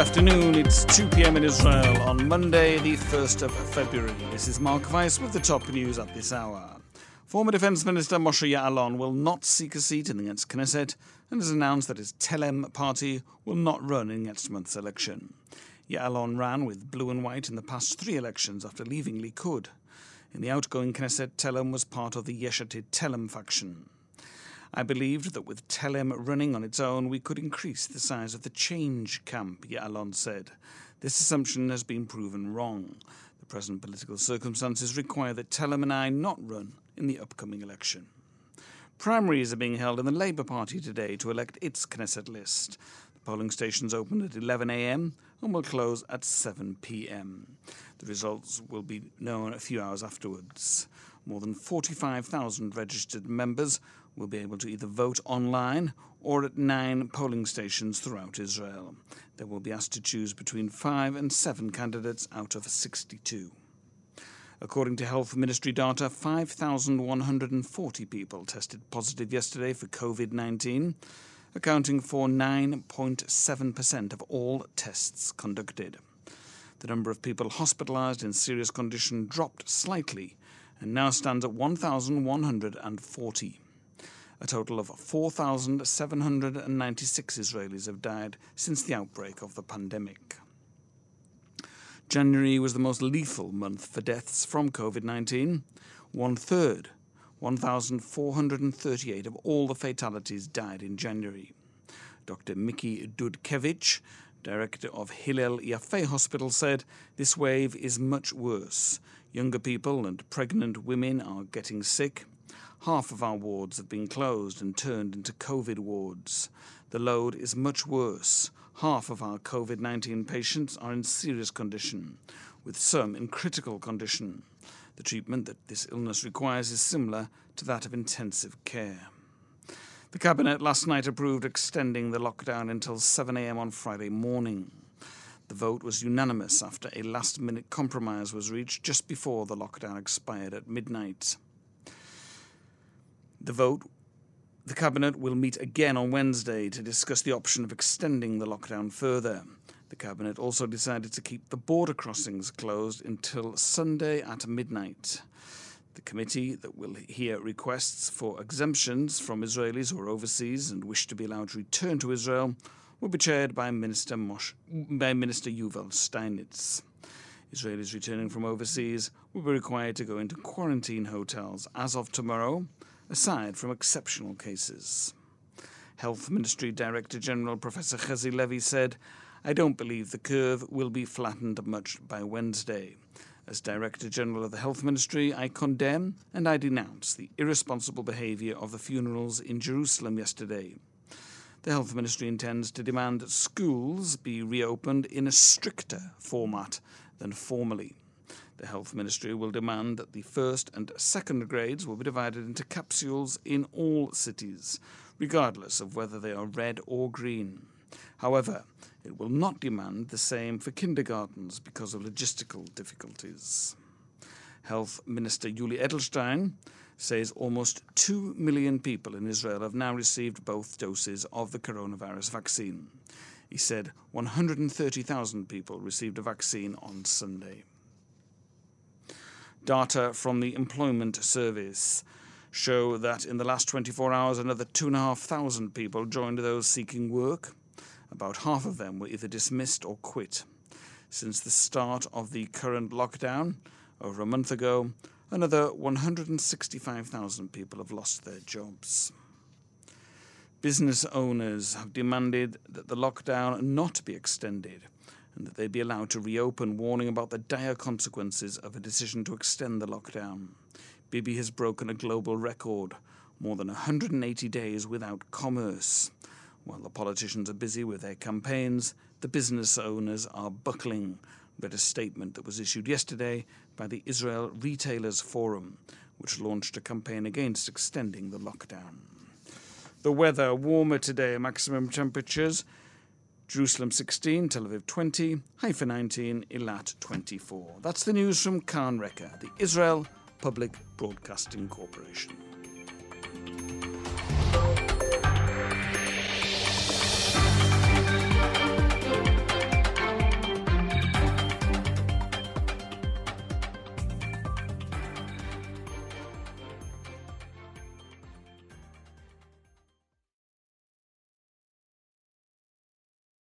Afternoon. It's 2 p.m. in Israel on Monday, the 1st of February. This is Mark Weiss with the top news at this hour. Former Defence Minister Moshe Ya'alon will not seek a seat in the next Knesset and has announced that his Telem party will not run in next month's election. Ya'alon ran with blue and white in the past three elections after leaving Likud. In the outgoing Knesset, Telem was part of the Yesh Atid Telem faction. I believed that with Telem running on its own, we could increase the size of the change camp, Ya'alon said. This assumption has been proven wrong. The present political circumstances require that Telem and I not run in the upcoming election. Primaries are being held in the Labour Party today to elect its Knesset list. Polling stations open at 11am and will close at 7pm. The results will be known a few hours afterwards. More than 45,000 registered members will be able to either vote online or at nine polling stations throughout Israel. They will be asked to choose between five and seven candidates out of 62. According to Health Ministry data, 5,140 people tested positive yesterday for COVID 19, accounting for 9.7% of all tests conducted. The number of people hospitalized in serious condition dropped slightly and now stands at 1,140. A total of 4,796 Israelis have died since the outbreak of the pandemic. January was the most lethal month for deaths from COVID 19. One third, 1,438 of all the fatalities died in January. Dr. Miki Dudkevich, director of Hillel Yafe Hospital, said this wave is much worse. Younger people and pregnant women are getting sick. Half of our wards have been closed and turned into COVID wards. The load is much worse. Half of our COVID 19 patients are in serious condition, with some in critical condition. The treatment that this illness requires is similar to that of intensive care. The Cabinet last night approved extending the lockdown until 7am on Friday morning. The vote was unanimous after a last minute compromise was reached just before the lockdown expired at midnight. The vote the Cabinet will meet again on Wednesday to discuss the option of extending the lockdown further. The Cabinet also decided to keep the border crossings closed until Sunday at midnight. The committee that will hear requests for exemptions from Israelis who are overseas and wish to be allowed to return to Israel will be chaired by Minister, Mosh, by Minister Yuval Steinitz. Israelis returning from overseas will be required to go into quarantine hotels as of tomorrow aside from exceptional cases. Health Ministry Director General Professor Chazi Levy said, I don't believe the curve will be flattened much by Wednesday. As Director General of the Health Ministry, I condemn and I denounce the irresponsible behaviour of the funerals in Jerusalem yesterday. The Health Ministry intends to demand that schools be reopened in a stricter format than formerly. The Health Ministry will demand that the first and second grades will be divided into capsules in all cities, regardless of whether they are red or green. However, it will not demand the same for kindergartens because of logistical difficulties. Health Minister Yuli Edelstein says almost 2 million people in Israel have now received both doses of the coronavirus vaccine. He said 130,000 people received a vaccine on Sunday. Data from the Employment Service show that in the last 24 hours, another 2,500 people joined those seeking work. About half of them were either dismissed or quit. Since the start of the current lockdown, over a month ago, another 165,000 people have lost their jobs. Business owners have demanded that the lockdown not be extended and that they be allowed to reopen, warning about the dire consequences of a decision to extend the lockdown. Bibi has broken a global record more than 180 days without commerce. While the politicians are busy with their campaigns, the business owners are buckling, read a statement that was issued yesterday by the Israel Retailers Forum, which launched a campaign against extending the lockdown. The weather warmer today, maximum temperatures Jerusalem 16, Tel Aviv 20, Haifa 19, Eilat 24. That's the news from Kan Reka, the Israel Public Broadcasting Corporation.